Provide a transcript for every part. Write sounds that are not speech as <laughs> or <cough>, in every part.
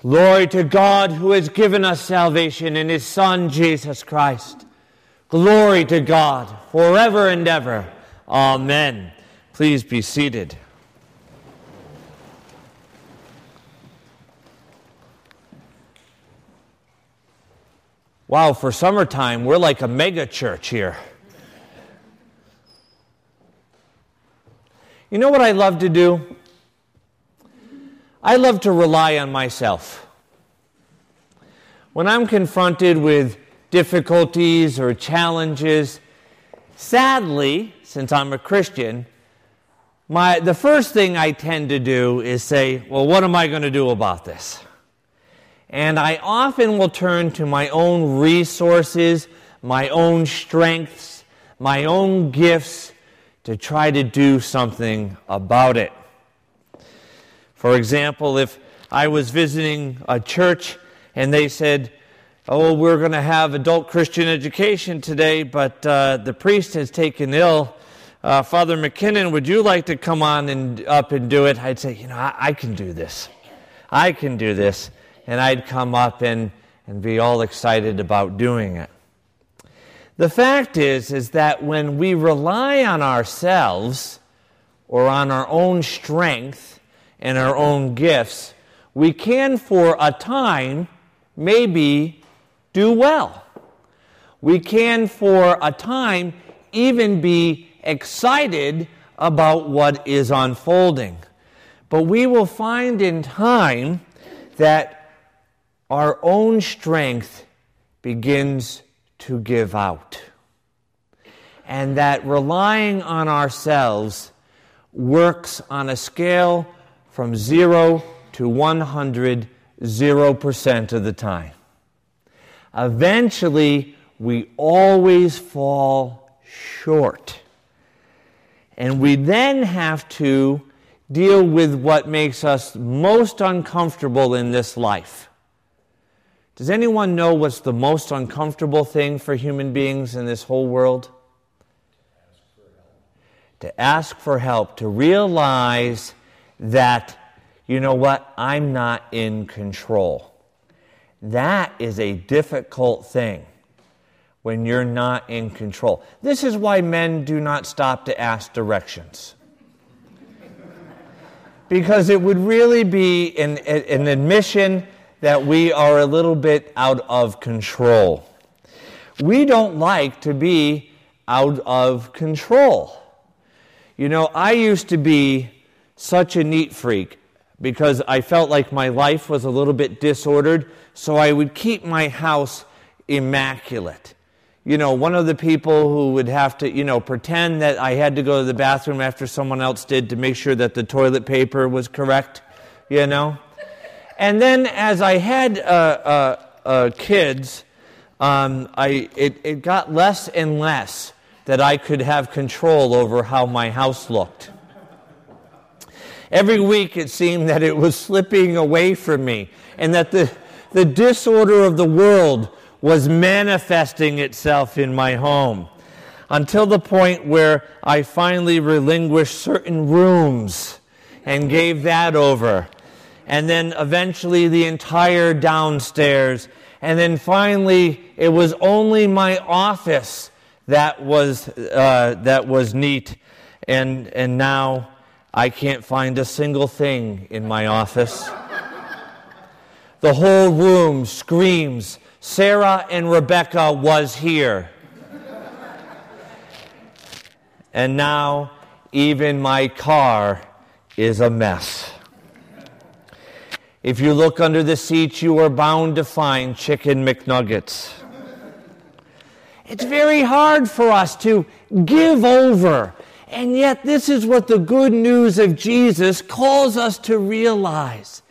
Glory to God who has given us salvation in his Son, Jesus Christ. Glory to God forever and ever. Amen. Please be seated. Wow, for summertime, we're like a mega church here. You know what I love to do? I love to rely on myself. When I'm confronted with difficulties or challenges, sadly, since I'm a Christian, my, the first thing I tend to do is say, Well, what am I going to do about this? And I often will turn to my own resources, my own strengths, my own gifts to try to do something about it. For example, if I was visiting a church and they said, Oh, we're going to have adult Christian education today, but uh, the priest has taken ill. Uh, Father McKinnon, would you like to come on and up and do it? I'd say, You know, I, I can do this. I can do this and I'd come up and, and be all excited about doing it. The fact is, is that when we rely on ourselves or on our own strength and our own gifts, we can for a time maybe do well. We can for a time even be excited about what is unfolding. But we will find in time that our own strength begins to give out. And that relying on ourselves works on a scale from zero to 100, 0% of the time. Eventually, we always fall short. And we then have to deal with what makes us most uncomfortable in this life does anyone know what's the most uncomfortable thing for human beings in this whole world? To ask for help, to realize that, you know what, I'm not in control. That is a difficult thing when you're not in control. This is why men do not stop to ask directions. because it would really be an, an admission that we are a little bit out of control. We don't like to be out of control. You know, I used to be such a neat freak because I felt like my life was a little bit disordered, so I would keep my house immaculate. You know, one of the people who would have to, you know, pretend that I had to go to the bathroom after someone else did to make sure that the toilet paper was correct, you know? And then as I had uh, uh, uh, kids, um, I, it, it got less and less that I could have control over how my house looked. Every week it seemed that it was slipping away from me and that the, the disorder of the world was manifesting itself in my home until the point where I finally relinquished certain rooms and gave that over and then eventually the entire downstairs. And then finally, it was only my office that was, uh, that was neat. And, and now I can't find a single thing in my office. the whole room screams, Sarah and Rebecca was here. and now even my car is a mess. If you look under the seats, you are bound to find chicken McNuggets. It's very hard for us to give over. And yet, this is what the good news of Jesus calls us to realize.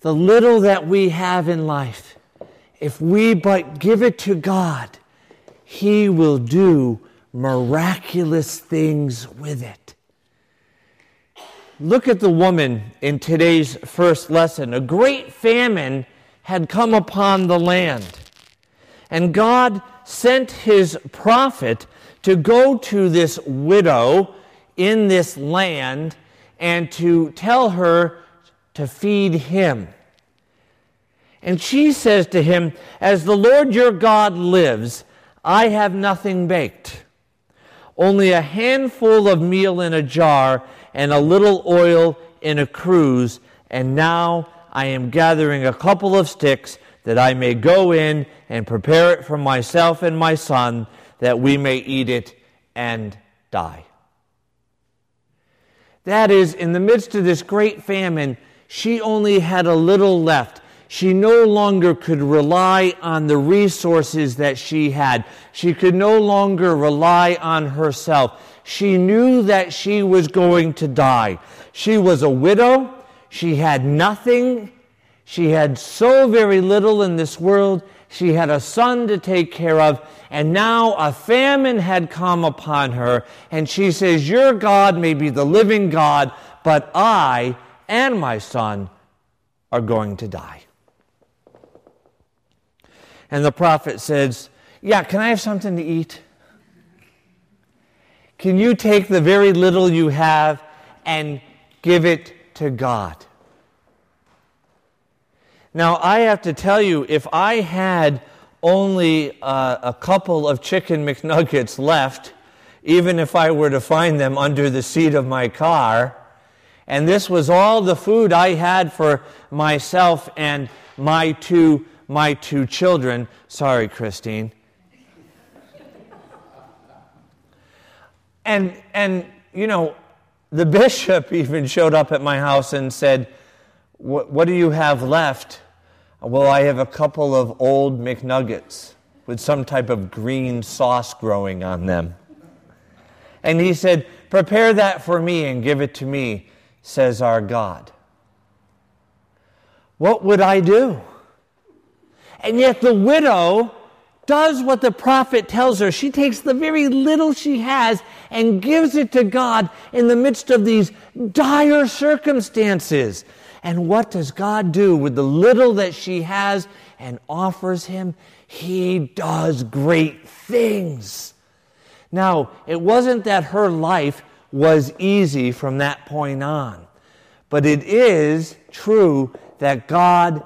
The little that we have in life, if we but give it to God, He will do miraculous things with it. Look at the woman in today's first lesson. A great famine had come upon the land. And God sent his prophet to go to this widow in this land and to tell her to feed him. And she says to him, As the Lord your God lives, I have nothing baked, only a handful of meal in a jar and a little oil in a cruse, and now I am gathering a couple of sticks that I may go in and prepare it for myself and my son, that we may eat it and die. That is, in the midst of this great famine, she only had a little left. She no longer could rely on the resources that she had. She could no longer rely on herself. She knew that she was going to die. She was a widow. She had nothing. She had so very little in this world. She had a son to take care of, and now a famine had come upon her. And she says, Your God may be the living God, but I and my son are going to die. And the prophet says, Yeah, can I have something to eat? Can you take the very little you have and give it to God? Now, I have to tell you, if I had only uh, a couple of chicken McNuggets left, even if I were to find them under the seat of my car, and this was all the food I had for myself and my two, my two children. Sorry, Christine. And, and, you know, the <laughs> bishop even showed up at my house and said, what, what do you have left? Well, I have a couple of old McNuggets with some type of green sauce growing on them. And he said, Prepare that for me and give it to me, says our God. What would I do? And yet the widow does what the prophet tells her. She takes the very little she has and gives it to God in the midst of these dire circumstances. And what does God do with the little that she has and offers him? He does great things. Now, it wasn't that her life was easy from that point on, but it is true that God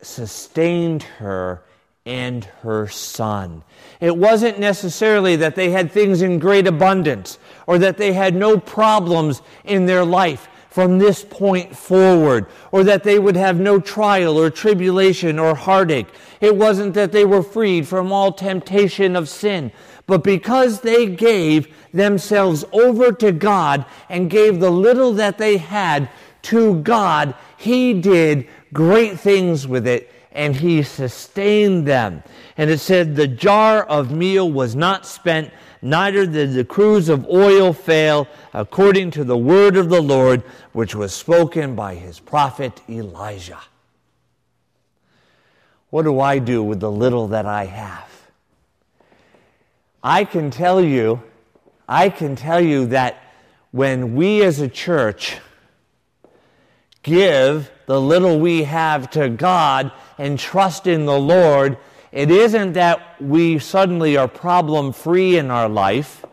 sustained her and her son. It wasn't necessarily that they had things in great abundance or that they had no problems in their life from this point forward, or that they would have no trial or tribulation or heartache. It wasn't that they were freed from all temptation of sin, but because they gave themselves over to God and gave the little that they had to God, He did great things with it and He sustained them. And it said, The jar of meal was not spent neither did the cruse of oil fail, according to the word of the Lord, which was spoken by his prophet Elijah. What do I do with the little that I have? I can tell you, I can tell you that when we as a church give the little we have to God and trust in the Lord, it isn't that we suddenly are problem free in our life.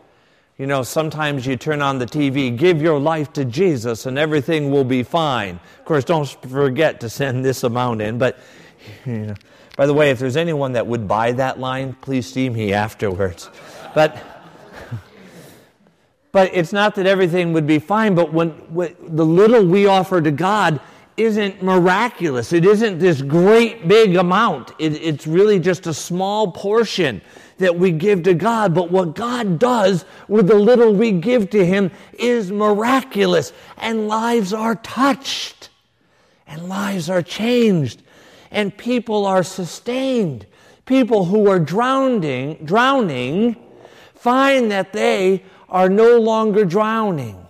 You know, sometimes you turn on the TV, give your life to Jesus and everything will be fine. Of course, don't forget to send this amount in, but, <laughs> you know. By the way, if there's anyone that would buy that line, please see me afterwards. But, but it's not that everything would be fine, but when, when the little we offer to God, isn't miraculous. It isn't this great big amount. It, it's really just a small portion that we give to God. But what God does with the little we give to Him is miraculous. And lives are touched. And lives are changed. And people are sustained. People who are drowning, drowning find that they are no longer drowning.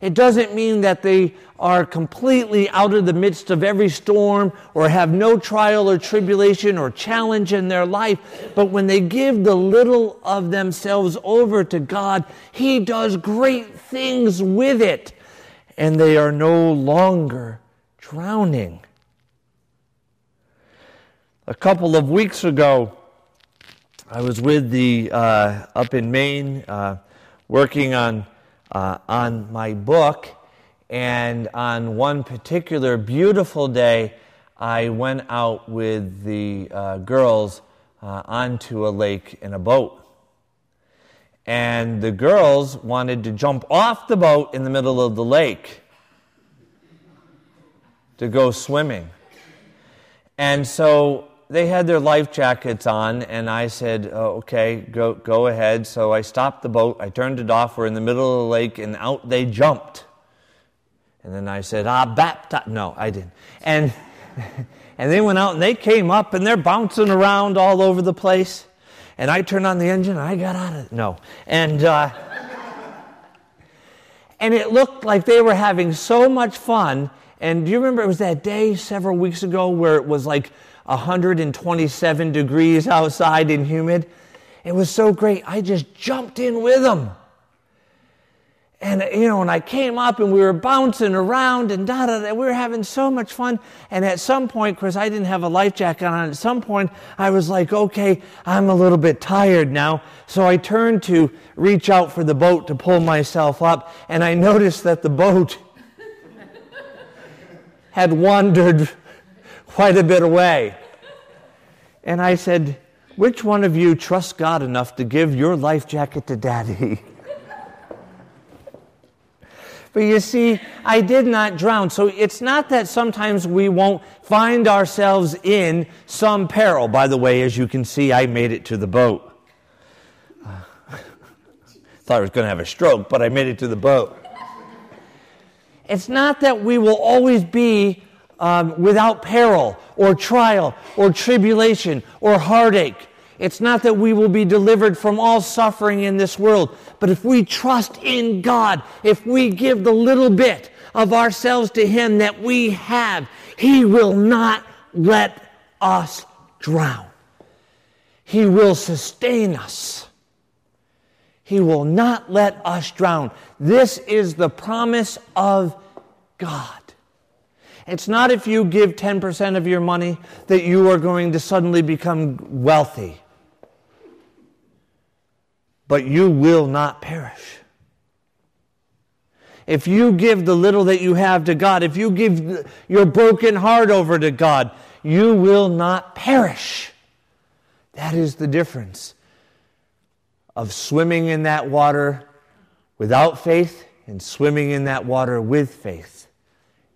It doesn't mean that they are completely out of the midst of every storm or have no trial or tribulation or challenge in their life. But when they give the little of themselves over to God, He does great things with it. And they are no longer drowning. A couple of weeks ago, I was with the uh, up in Maine, uh, working on uh, on my book, And on one particular beautiful day, I went out with the uh, girls uh, onto a lake in a boat. And the girls wanted to jump off the boat in the middle of the lake to go swimming. And so they had their life jackets on, and I said, oh, okay, go, go ahead. So I stopped the boat, I turned it off, we're in the middle of the lake, and out they jumped. And then I said, ah, baptize. No, I didn't. And <laughs> and they went out and they came up and they're bouncing around all over the place. And I turned on the engine and I got out of. No. And, uh, <laughs> and it looked like they were having so much fun. And do you remember it was that day several weeks ago where it was like 127 degrees outside and humid? It was so great. I just jumped in with them. And, you know, and I came up and we were bouncing around and da da da. We were having so much fun. And at some point, course, I didn't have a life jacket on. At some point, I was like, okay, I'm a little bit tired now. So I turned to reach out for the boat to pull myself up. And I noticed that the boat had wandered quite a bit away. And I said, which one of you trusts God enough to give your life jacket to daddy? But you see, I did not drown. So it's not that sometimes we won't find ourselves in some peril. By the way, as you can see, I made it to the boat. <laughs> Thought I was going to have a stroke, but I made it to the boat. It's not that we will always be um, without peril or trial or tribulation or heartache. It's not that we will be delivered from all suffering in this world, but if we trust in God, if we give the little bit of ourselves to Him that we have, He will not let us drown. He will sustain us. He will not let us drown. This is the promise of God. It's not if you give 10% of your money that you are going to suddenly become wealthy but you will not perish. If you give the little that you have to God, if you give your broken heart over to God, you will not perish. That is the difference of swimming in that water without faith and swimming in that water with faith.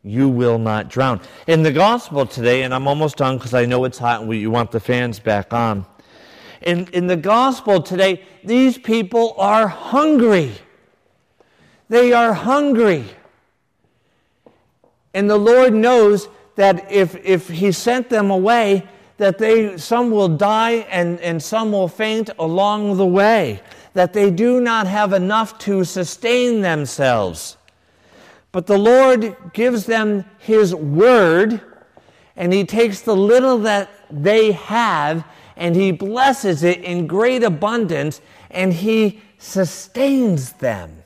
You will not drown. In the gospel today, and I'm almost done because I know it's hot and we, you want the fans back on in, in the gospel today, these people are hungry. They are hungry. And the Lord knows that if, if He sent them away, that they, some will die and, and some will faint along the way, that they do not have enough to sustain themselves. But the Lord gives them His word, and He takes the little that they have and he blesses it in great abundance and he sustains them.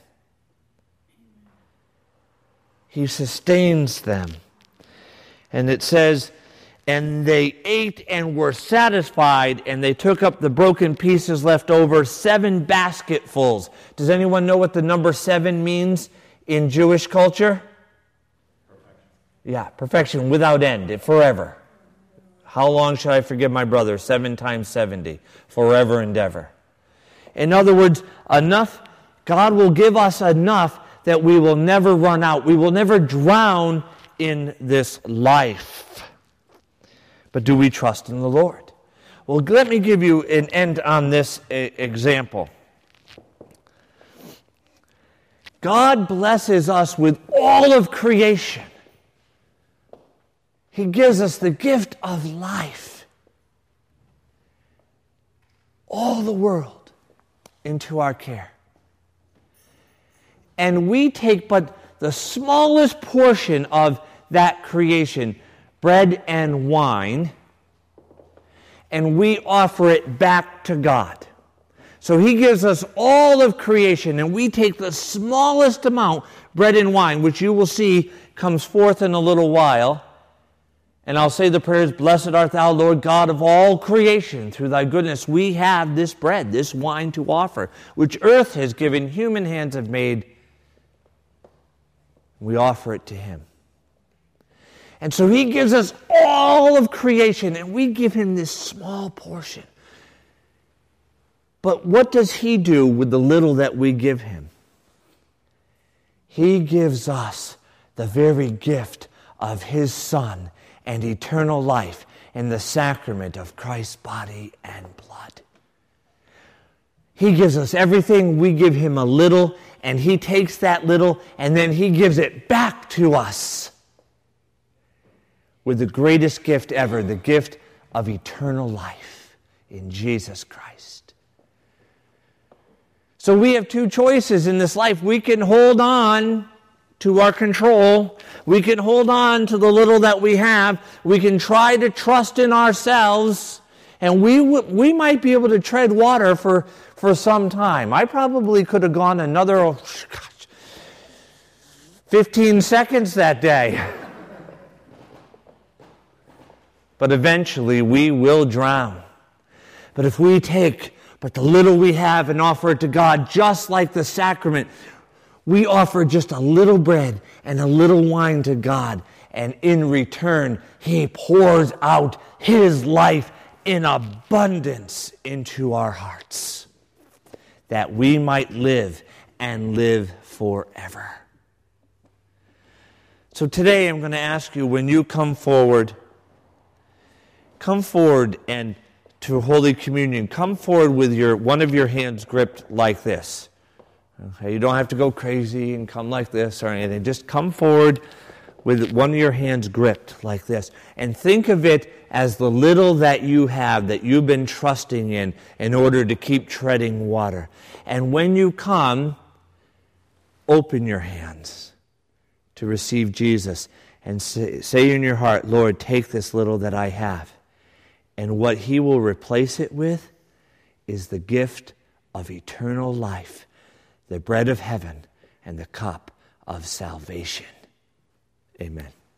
He sustains them. And it says, and they ate and were satisfied, and they took up the broken pieces left over, seven basketfuls. Does anyone know what the number seven means in Jewish culture? Perfection. Yeah, perfection without end, forever. How long shall I forgive my brother? Seven times 70. Forever and ever. In other words, enough, God will give us enough that we will never run out. We will never drown in this life. But do we trust in the Lord? Well, let me give you an end on this uh, example. God blesses us with all of creation. He gives us the gift of life. All the world into our care. And we take but the smallest portion of that creation, bread and wine, and we offer it back to God. So he gives us all of creation, and we take the smallest amount, bread and wine, which you will see comes forth in a little while and I'll say the prayers Blessed art thou, Lord God of all creation. Through thy goodness, we have this bread, this wine to offer, which earth has given, human hands have made. We offer it to Him. And so He gives us all of creation, and we give Him this small portion. But what does He do with the little that we give Him? He gives us the very gift of His Son and eternal life in the sacrament of Christ's body and blood. He gives us everything, we give Him a little, and He takes that little and then He gives it back to us with the greatest gift ever the gift of eternal life in Jesus Christ. So we have two choices in this life. We can hold on to our control. We can hold on to the little that we have. We can try to trust in ourselves. And we, w- we might be able to tread water for, for some time. I probably could have gone another oh, gosh, 15 seconds that day. but eventually we will drown. But if we take but the little we have and offer it to God, just like the sacrament, we offer just a little bread and a little wine to God, and in return, He pours out His life in abundance into our hearts, that we might live and live forever. So today, I'm going to ask you when you come forward, come forward and to Holy Communion, come forward with your, one of your hands gripped like this. Okay, you don't have to go crazy and come like this or anything. Just come forward with one of your hands gripped like this and think of it as the little that you have that you've been trusting in in order to keep treading water. And when you come, open your hands to receive Jesus and say, say in your heart, Lord, take this little that I have. And what he will replace it with is the gift of eternal life the bread of heaven, and the cup of salvation. Amen.